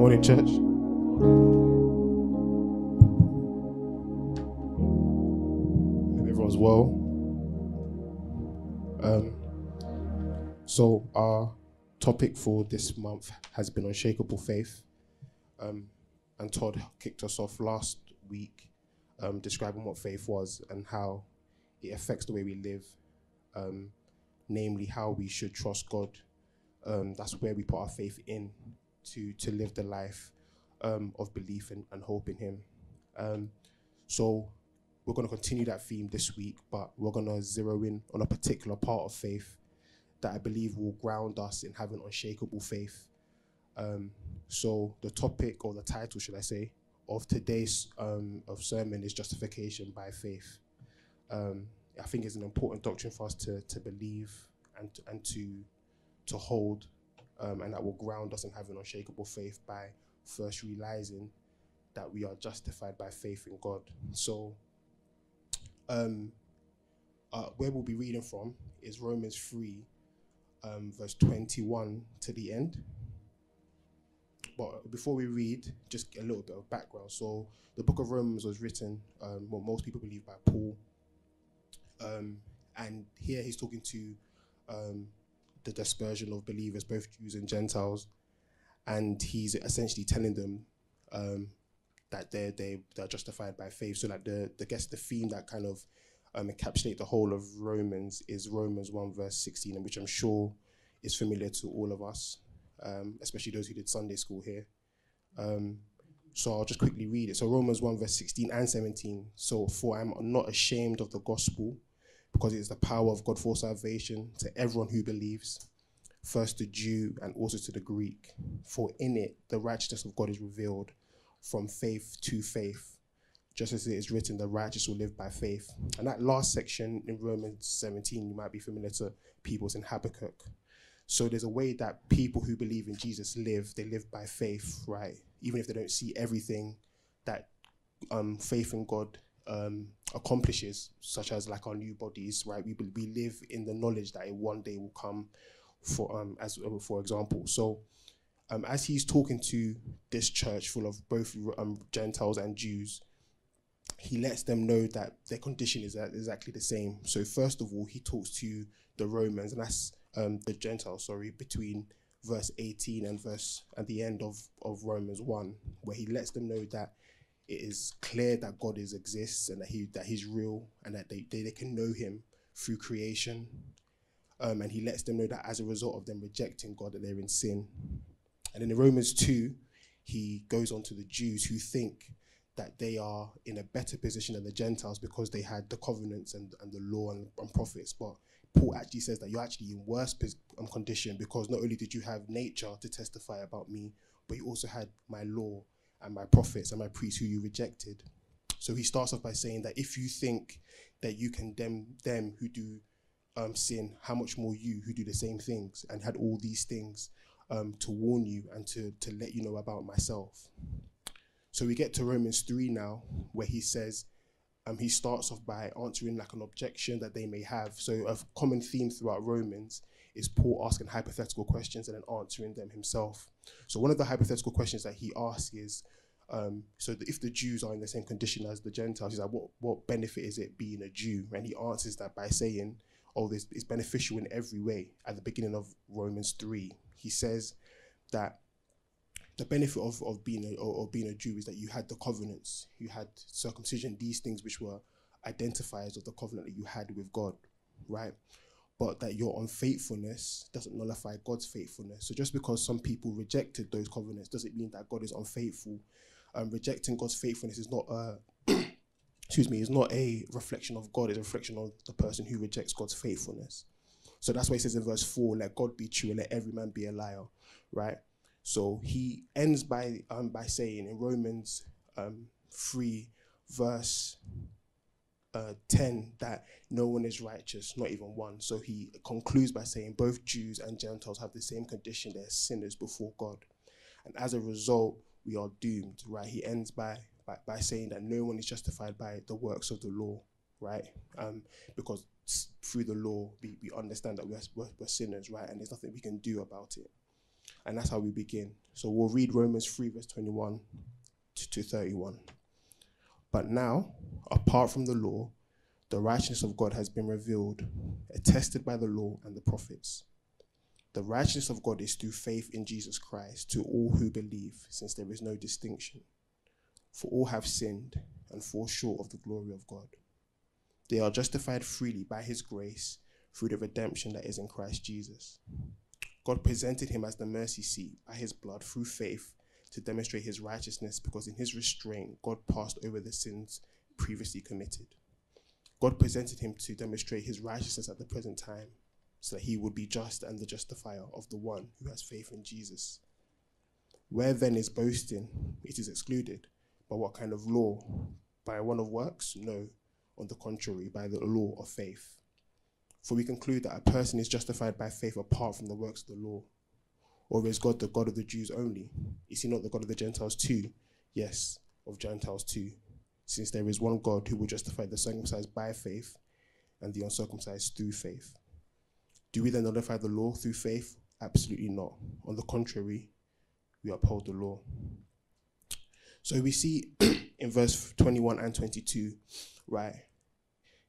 morning, church. Hope everyone's well. Um, so our topic for this month has been unshakable faith. Um, and Todd kicked us off last week, um, describing what faith was and how it affects the way we live. Um, namely, how we should trust God. Um, that's where we put our faith in to to live the life um, of belief and, and hope in Him. Um, so we're going to continue that theme this week, but we're going to zero in on a particular part of faith that I believe will ground us in having unshakable faith. Um, so the topic or the title, should I say, of today's um, of sermon is justification by faith. Um, I think it's an important doctrine for us to to believe and and to to hold, um, and that will ground us in having unshakable faith by first realizing that we are justified by faith in God. So, um, uh, where we'll be reading from is Romans three, um, verse twenty-one to the end. But before we read, just a little bit of background. So, the book of Romans was written, um, what most people believe, by Paul. Um, and here he's talking to um, the dispersion of believers, both Jews and Gentiles, and he's essentially telling them um, that they're they they're justified by faith. So like the the guess the theme that kind of um, encapsulate the whole of Romans is Romans one verse sixteen, and which I'm sure is familiar to all of us, um, especially those who did Sunday school here. Um, so I'll just quickly read it. So Romans one verse sixteen and seventeen. So for I'm not ashamed of the gospel because it is the power of God for salvation to everyone who believes, first the Jew and also to the Greek. For in it the righteousness of God is revealed from faith to faith. Just as it is written, the righteous will live by faith. And that last section in Romans 17, you might be familiar to people's in Habakkuk. So there's a way that people who believe in Jesus live, they live by faith, right? Even if they don't see everything that um, faith in God um, accomplishes, such as like our new bodies, right? We we live in the knowledge that it one day will come, for um as uh, for example. So, um, as he's talking to this church full of both um, Gentiles and Jews, he lets them know that their condition is exactly the same. So first of all, he talks to the Romans, and that's um, the Gentiles. Sorry, between verse 18 and verse at the end of, of Romans 1, where he lets them know that it is clear that God is exists and that he that he's real and that they, they, they can know him through creation. Um, and he lets them know that as a result of them rejecting God that they're in sin. And in Romans 2, he goes on to the Jews who think that they are in a better position than the Gentiles because they had the covenants and, and the law and, and prophets. But Paul actually says that you're actually in worse um, condition because not only did you have nature to testify about me, but you also had my law and my prophets and my priests who you rejected. So he starts off by saying that if you think that you condemn them who do um, sin, how much more you who do the same things and had all these things um, to warn you and to, to let you know about myself. So we get to Romans 3 now, where he says, um, he starts off by answering like an objection that they may have. So a common theme throughout Romans is Paul asking hypothetical questions and then answering them himself. So one of the hypothetical questions that he asks is, um, so if the Jews are in the same condition as the Gentiles, he's like, what, what benefit is it being a Jew? And he answers that by saying, oh, this is beneficial in every way. At the beginning of Romans 3, he says that the benefit of, of being a of being a Jew is that you had the covenants, you had circumcision, these things which were identifiers of the covenant that you had with God, right? But that your unfaithfulness doesn't nullify God's faithfulness. So just because some people rejected those covenants doesn't mean that God is unfaithful. Um, rejecting God's faithfulness is not a excuse me, is not a reflection of God, it's a reflection of the person who rejects God's faithfulness. So that's why he says in verse 4, let God be true and let every man be a liar, right? So he ends by um, by saying in Romans um, 3, verse uh, 10 that no one is righteous, not even one. So he concludes by saying both Jews and Gentiles have the same condition, they're sinners before God. And as a result, we are doomed, right? He ends by, by, by saying that no one is justified by the works of the law, right? Um, because through the law, we, we understand that we're, we're, we're sinners, right? And there's nothing we can do about it. And that's how we begin. So we'll read Romans 3, verse 21 to, to 31. But now, apart from the law, the righteousness of God has been revealed, attested by the law and the prophets. The righteousness of God is through faith in Jesus Christ to all who believe, since there is no distinction. For all have sinned and fall short of the glory of God. They are justified freely by his grace through the redemption that is in Christ Jesus. God presented him as the mercy seat by his blood through faith to demonstrate his righteousness because in his restraint, God passed over the sins previously committed. God presented him to demonstrate his righteousness at the present time so that he would be just and the justifier of the one who has faith in Jesus. Where then is boasting? It is excluded. By what kind of law? By one of works? No. On the contrary, by the law of faith. For we conclude that a person is justified by faith apart from the works of the law. Or is God the God of the Jews only? Is he not the God of the Gentiles too? Yes, of Gentiles too. Since there is one God who will justify the circumcised by faith and the uncircumcised through faith. Do we then nullify the law through faith? Absolutely not. On the contrary, we uphold the law. So we see in verse 21 and 22, right,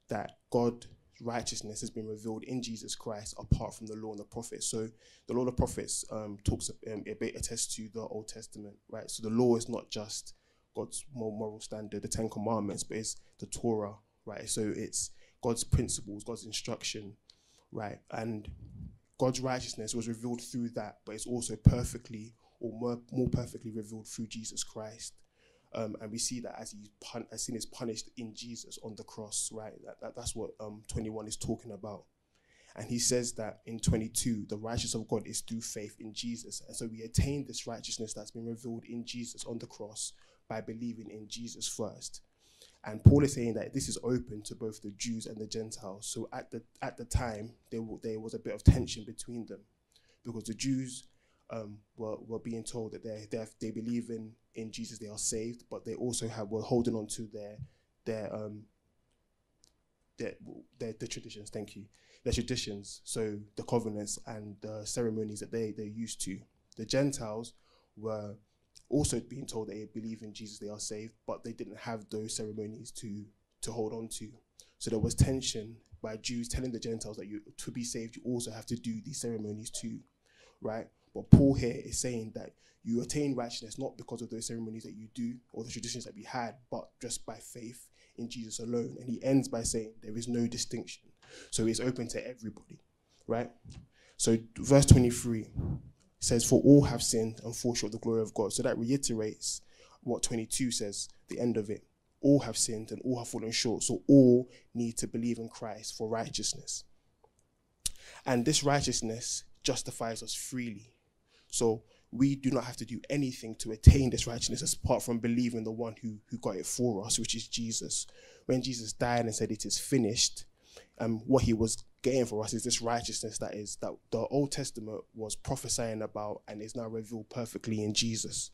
that God righteousness has been revealed in Jesus Christ apart from the law and the prophets. So the law and the prophets um, talks um, bit attests to the Old Testament, right? So the law is not just God's moral standard, the Ten Commandments, but it's the Torah, right? So it's God's principles, God's instruction, right? And God's righteousness was revealed through that, but it's also perfectly or more, more perfectly revealed through Jesus Christ. Um, and we see that as he pun- as sin is punished in Jesus on the cross, right? That, that that's what um, 21 is talking about. And he says that in 22, the righteousness of God is through faith in Jesus. And so we attain this righteousness that's been revealed in Jesus on the cross by believing in Jesus first. And Paul is saying that this is open to both the Jews and the Gentiles. So at the at the time, there, w- there was a bit of tension between them, because the Jews um, were, were being told that they they believe in in Jesus, they are saved, but they also have were holding on to their their um their, their the traditions. Thank you, their traditions. So the covenants and the ceremonies that they they used to. The Gentiles were also being told they believe in Jesus, they are saved, but they didn't have those ceremonies to to hold on to. So there was tension by Jews telling the Gentiles that you to be saved, you also have to do these ceremonies too, right? But Paul here is saying that you attain righteousness not because of those ceremonies that you do or the traditions that we had, but just by faith in Jesus alone. And he ends by saying there is no distinction. So it's open to everybody, right? So verse 23 says, For all have sinned and fall short of the glory of God. So that reiterates what 22 says, the end of it. All have sinned and all have fallen short. So all need to believe in Christ for righteousness. And this righteousness justifies us freely. So we do not have to do anything to attain this righteousness apart from believing the one who, who got it for us, which is Jesus. When Jesus died and said, It is finished, um, what he was getting for us is this righteousness that is that the Old Testament was prophesying about and is now revealed perfectly in Jesus.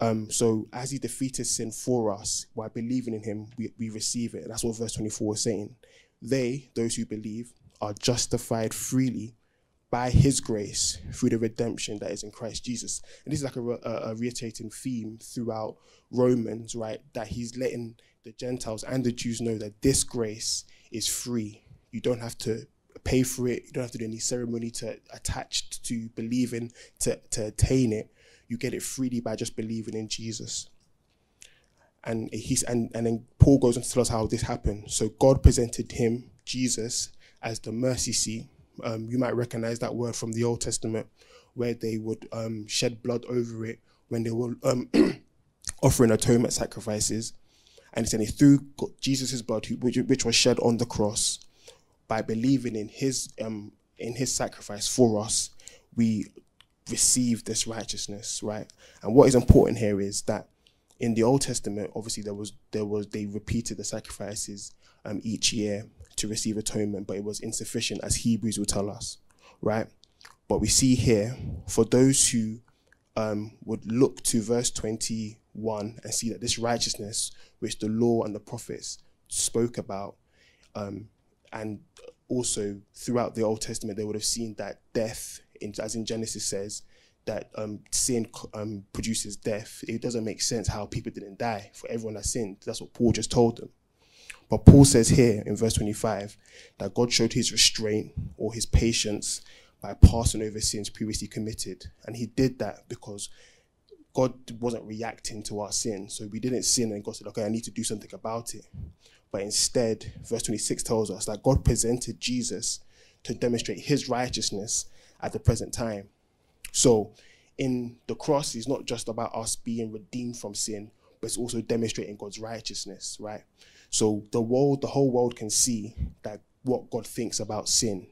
Um, so as he defeated sin for us, by believing in him, we, we receive it. That's what verse 24 is saying. They, those who believe, are justified freely by his grace through the redemption that is in Christ Jesus. And this is like a, a, a, reiterating theme throughout Romans, right? That he's letting the Gentiles and the Jews know that this grace is free. You don't have to pay for it. You don't have to do any ceremony to attach to believing to, to attain it. You get it freely by just believing in Jesus. And he's and, and then Paul goes on to tell us how this happened. So God presented him, Jesus, as the mercy seat um, you might recognize that word from the Old Testament, where they would um, shed blood over it when they were um, offering atonement sacrifices. And it's said, through Jesus' blood, which, which was shed on the cross, by believing in his um, in his sacrifice for us, we receive this righteousness, right? And what is important here is that in the Old Testament, obviously there was there was they repeated the sacrifices um, each year, to receive atonement, but it was insufficient, as Hebrews will tell us, right? But we see here, for those who um, would look to verse 21 and see that this righteousness, which the law and the prophets spoke about, um, and also throughout the Old Testament, they would have seen that death, in, as in Genesis says, that um, sin um, produces death, it doesn't make sense how people didn't die for everyone that sinned. That's what Paul just told them. But Paul says here in verse 25 that God showed his restraint or his patience by passing over sins previously committed. And he did that because God wasn't reacting to our sin. So we didn't sin and God said, okay, I need to do something about it. But instead, verse 26 tells us that God presented Jesus to demonstrate his righteousness at the present time. So in the cross, it's not just about us being redeemed from sin, but it's also demonstrating God's righteousness, right? So the world, the whole world can see that what God thinks about sin,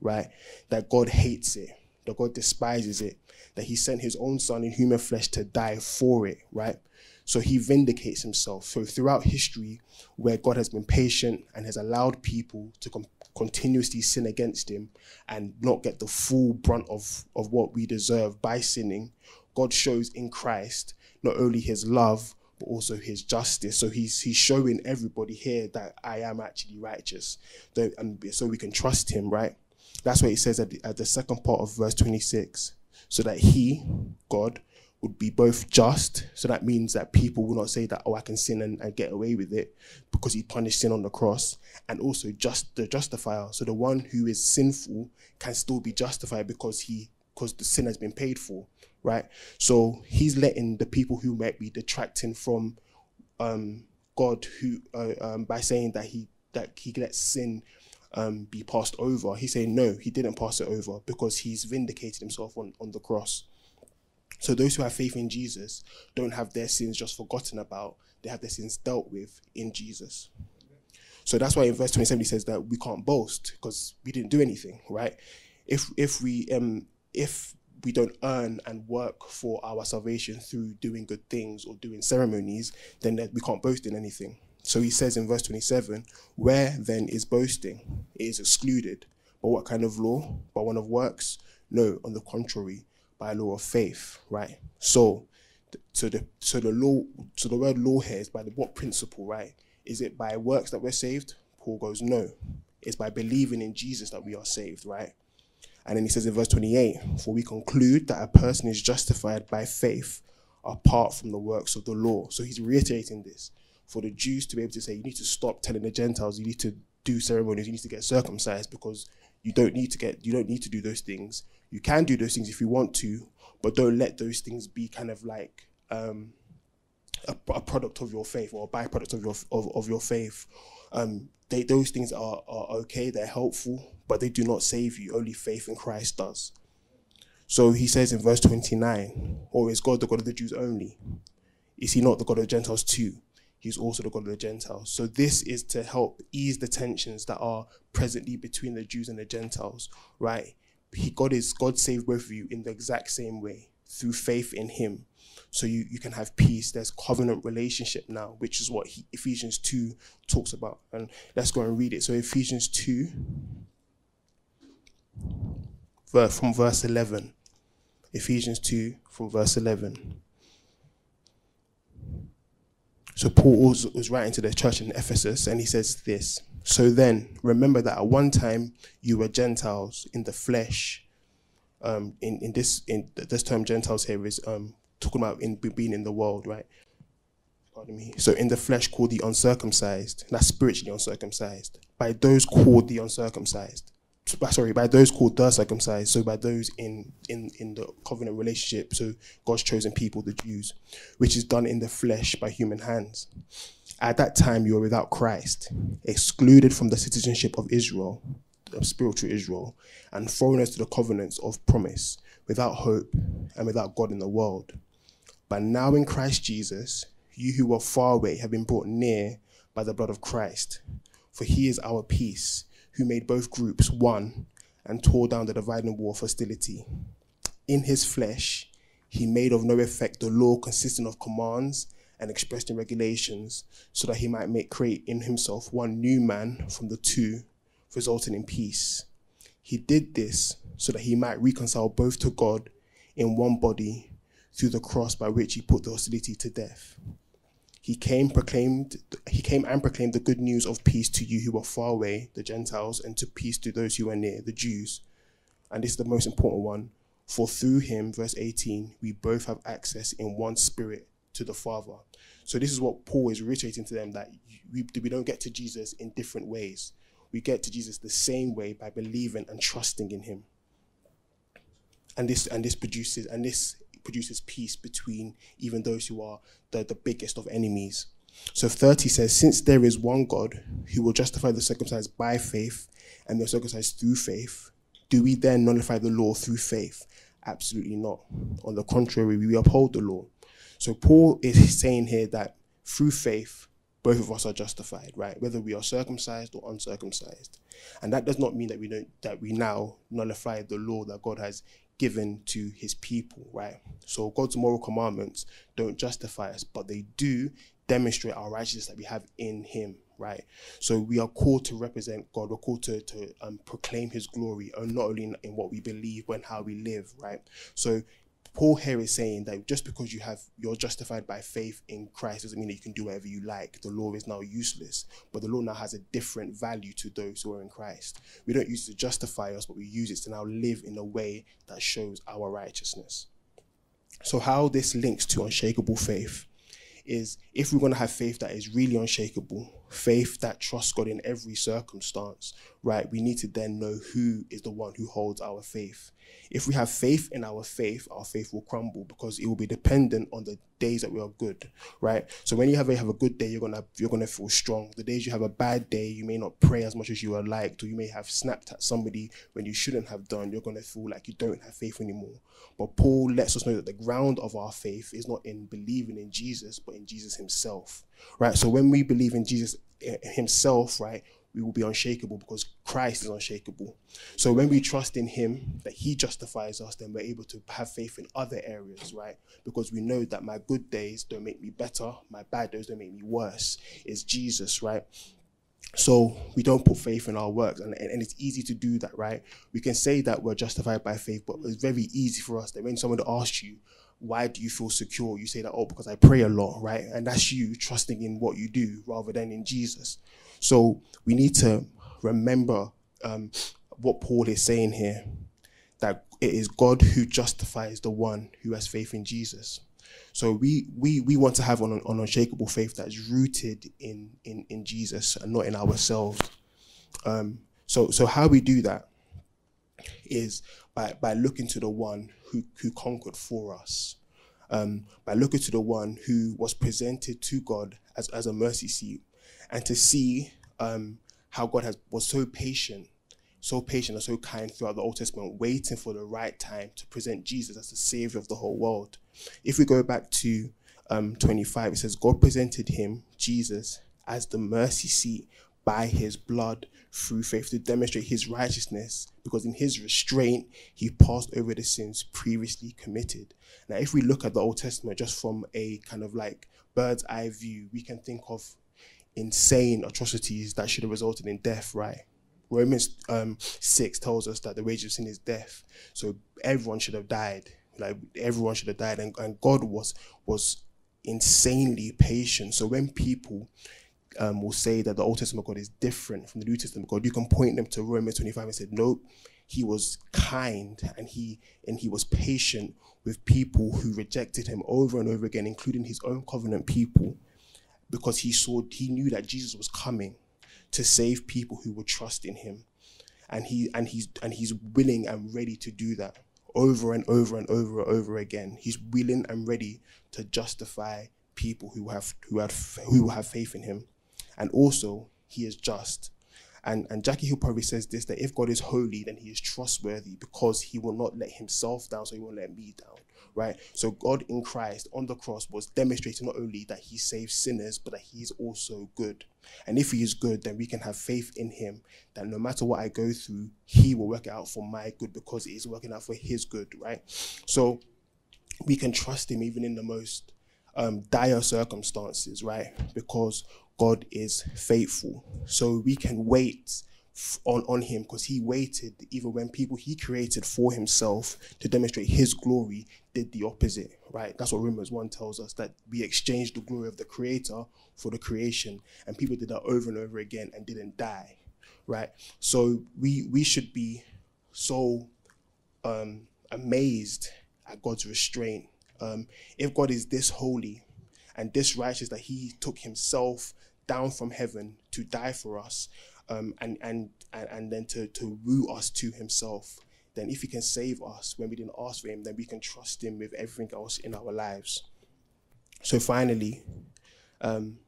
right? That God hates it, that God despises it, that he sent his own son in human flesh to die for it, right? So he vindicates himself. So throughout history, where God has been patient and has allowed people to com- continuously sin against him and not get the full brunt of, of what we deserve by sinning, God shows in Christ not only his love, but also his justice. So he's he's showing everybody here that I am actually righteous. and so we can trust him, right? That's what he says at the, at the second part of verse 26. So that he, God, would be both just. So that means that people will not say that, oh, I can sin and, and get away with it because he punished sin on the cross. And also just the justifier. So the one who is sinful can still be justified because he because the sin has been paid for, right? So he's letting the people who might be detracting from um, God who uh, um, by saying that he that he lets sin um, be passed over. He's saying no, he didn't pass it over because he's vindicated himself on, on the cross. So those who have faith in Jesus don't have their sins just forgotten about, they have their sins dealt with in Jesus. So that's why in verse 27 he says that we can't boast because we didn't do anything, right? If if we um if we don't earn and work for our salvation through doing good things or doing ceremonies, then we can't boast in anything. So he says in verse 27, where then is boasting? It is excluded. But what kind of law? By one of works? No, on the contrary, by law of faith, right? So, so the so the law, so the word law here is by the what principle, right? Is it by works that we're saved? Paul goes, no. It's by believing in Jesus that we are saved, right? And then he says in verse 28, for we conclude that a person is justified by faith apart from the works of the law. So he's reiterating this for the Jews to be able to say, you need to stop telling the Gentiles, you need to do ceremonies, you need to get circumcised because you don't need to get, you don't need to do those things. You can do those things if you want to, but don't let those things be kind of like um, a, a, product of your faith or a byproduct of your of, of your faith. Um, they, those things are, are okay, they're helpful, but they do not save you. Only faith in Christ does. So he says in verse 29, or is God the God of the Jews only? Is he not the God of the Gentiles too? He's also the God of the Gentiles. So this is to help ease the tensions that are presently between the Jews and the Gentiles, right? he, God is God saved both of you in the exact same way through faith in Him. So you, you can have peace. There's covenant relationship now, which is what he, Ephesians 2 talks about. And let's go and read it. So Ephesians 2, verse, from verse 11. Ephesians 2 from verse 11. So Paul was, was writing to the church in Ephesus and he says this so then, remember that at one time you were Gentiles in the flesh. Um, in in this in this term Gentiles here is um, talking about in being in the world, right? Pardon me. So in the flesh, called the uncircumcised. That's spiritually uncircumcised. By those called the uncircumcised. Sorry, by those called the circumcised. So by those in in in the covenant relationship. So God's chosen people, the Jews, which is done in the flesh by human hands. At that time, you were without Christ, excluded from the citizenship of Israel, of spiritual Israel, and foreigners to the covenants of promise, without hope and without God in the world. But now in Christ Jesus, you who were far away have been brought near by the blood of Christ. For he is our peace, who made both groups one and tore down the dividing wall of hostility. In his flesh, he made of no effect the law consisting of commands and expressed in regulations, so that he might make create in himself one new man from the two, resulting in peace. He did this so that he might reconcile both to God in one body through the cross by which he put the hostility to death. He came proclaimed he came and proclaimed the good news of peace to you who are far away, the Gentiles, and to peace to those who are near, the Jews. And this is the most important one. For through him, verse 18, we both have access in one spirit to the Father. So this is what Paul is reiterating to them that we, we don't get to Jesus in different ways. We get to Jesus the same way by believing and trusting in him. And this and this produces and this produces peace between even those who are the, the biggest of enemies. So 30 says, Since there is one God who will justify the circumcised by faith and the circumcised through faith, do we then nullify the law through faith? Absolutely not. On the contrary, we uphold the law. So Paul is saying here that through faith, both of us are justified, right? Whether we are circumcised or uncircumcised. And that does not mean that we don't that we now nullify the law that God has given to his people, right? So God's moral commandments don't justify us, but they do demonstrate our righteousness that we have in him, right? So we are called to represent God. We're called to, to um, proclaim his glory, and not only in, in what we believe, but in how we live, right? So Paul here is saying that just because you have you're justified by faith in Christ doesn't mean that you can do whatever you like. The law is now useless, but the law now has a different value to those who are in Christ. We don't use it to justify us, but we use it to now live in a way that shows our righteousness. So how this links to unshakable faith is if we're going to have faith that is really unshakable, faith that trusts God in every circumstance, right? We need to then know who is the one who holds our faith. If we have faith in our faith, our faith will crumble because it will be dependent on the days that we are good, right? So when you have a have a good day, you're gonna you're gonna feel strong. The days you have a bad day, you may not pray as much as you are liked, or you may have snapped at somebody when you shouldn't have done. You're gonna feel like you don't have faith anymore. But Paul lets us know that the ground of our faith is not in believing in Jesus, but in Jesus Himself, right? So when we believe in Jesus eh, Himself, right, we will be unshakable because Christ is unshakable. So when we trust in Him, that He justifies us, then we're able to have faith in other areas, right? Because we know that my good days don't make me better, my bad days don't make me worse. It's Jesus, right? So we don't put faith in our works, and, and, it's easy to do that, right? We can say that we're justified by faith, but it's very easy for us that when someone asks you, why do you feel secure? You say that, oh, because I pray a lot, right? And that's you trusting in what you do rather than in Jesus. So we need to remember um, what Paul is saying here that it is God who justifies the one who has faith in Jesus. So we we we want to have an, an unshakable faith that is rooted in in in Jesus and not in ourselves. Um, so so how we do that is by by looking to the one who who conquered for us. Um, by looking to the one who was presented to God as, as a mercy seat and to see um, how God has was so patient, so patient and so kind throughout the Old Testament, waiting for the right time to present Jesus as the Savior of the whole world. If we go back to um, 25, it says, God presented him, Jesus, as the mercy seat by his blood through faith to demonstrate his righteousness because in his restraint he passed over the sins previously committed now if we look at the old testament just from a kind of like bird's eye view we can think of insane atrocities that should have resulted in death, right? Romans um, 6 tells us that the wages of sin is death. So everyone should have died. Like everyone should have died. And, and God was was insanely patient. So when people um, will say that the Old Testament God is different from the New Testament God, you can point them to Romans 25 and say, nope, he was kind and he and he was patient with people who rejected him over and over again, including his own covenant people because he saw he knew that Jesus was coming to save people who would trust in him. And he and he's and he's willing and ready to do that over and over and over and over again. He's willing and ready to justify people who have who have who have faith in him. And also he is just. And and Jackie Hill Perry says this that if God is holy, then he is trustworthy because he will not let himself down, so he won't let me down right? So God in Christ on the cross was demonstrating not only that he saves sinners, but that he is also good. And if he is good, then we can have faith in him that no matter what I go through, he will work out for my good because it is working out for his good, right? So we can trust him even in the most um, dire circumstances, right? Because God is faithful. So we can wait on, on him because he waited even when people he created for himself to demonstrate his glory did the opposite right that's what romans 1 tells us that we exchanged the glory of the creator for the creation and people did that over and over again and didn't die right so we we should be so um amazed at God's restraint. Um, if God is this holy and this righteous that He took Himself down from heaven to die for us, um, and, and and and then to to woo us to Himself, then if He can save us when we didn't ask for Him, then we can trust Him with everything else in our lives. So finally, um,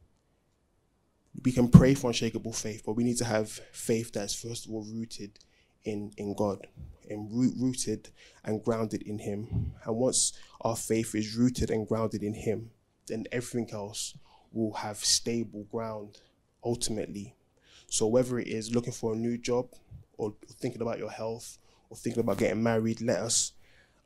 we can pray for unshakable faith, but we need to have faith that's first of all rooted in in God, and root, rooted and grounded in Him. And once our faith is rooted and grounded in Him, then everything else will have stable ground ultimately. So whether it is looking for a new job, or thinking about your health, or thinking about getting married, let us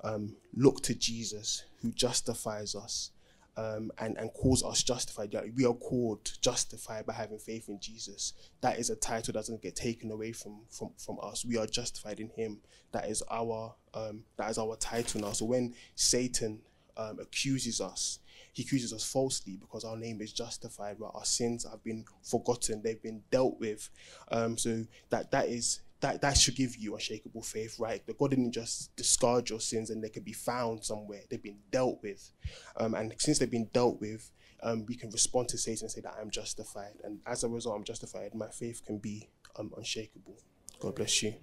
um, look to Jesus who justifies us um, and, and calls us justified. Like we are called justified by having faith in Jesus. That is a title that doesn't get taken away from, from, from us. We are justified in him. That is our um, that is our title now. So when Satan um, accuses us, he accuses us falsely because our name is justified, our sins have been forgotten, they've been dealt with. Um, so that that is that that should give you unshakable faith, right? That God didn't just discard your sins and they can be found somewhere. They've been dealt with, um, and since they've been dealt with, um, we can respond to Satan and say that I'm justified, and as a result, I'm justified. My faith can be um, unshakable. God bless you.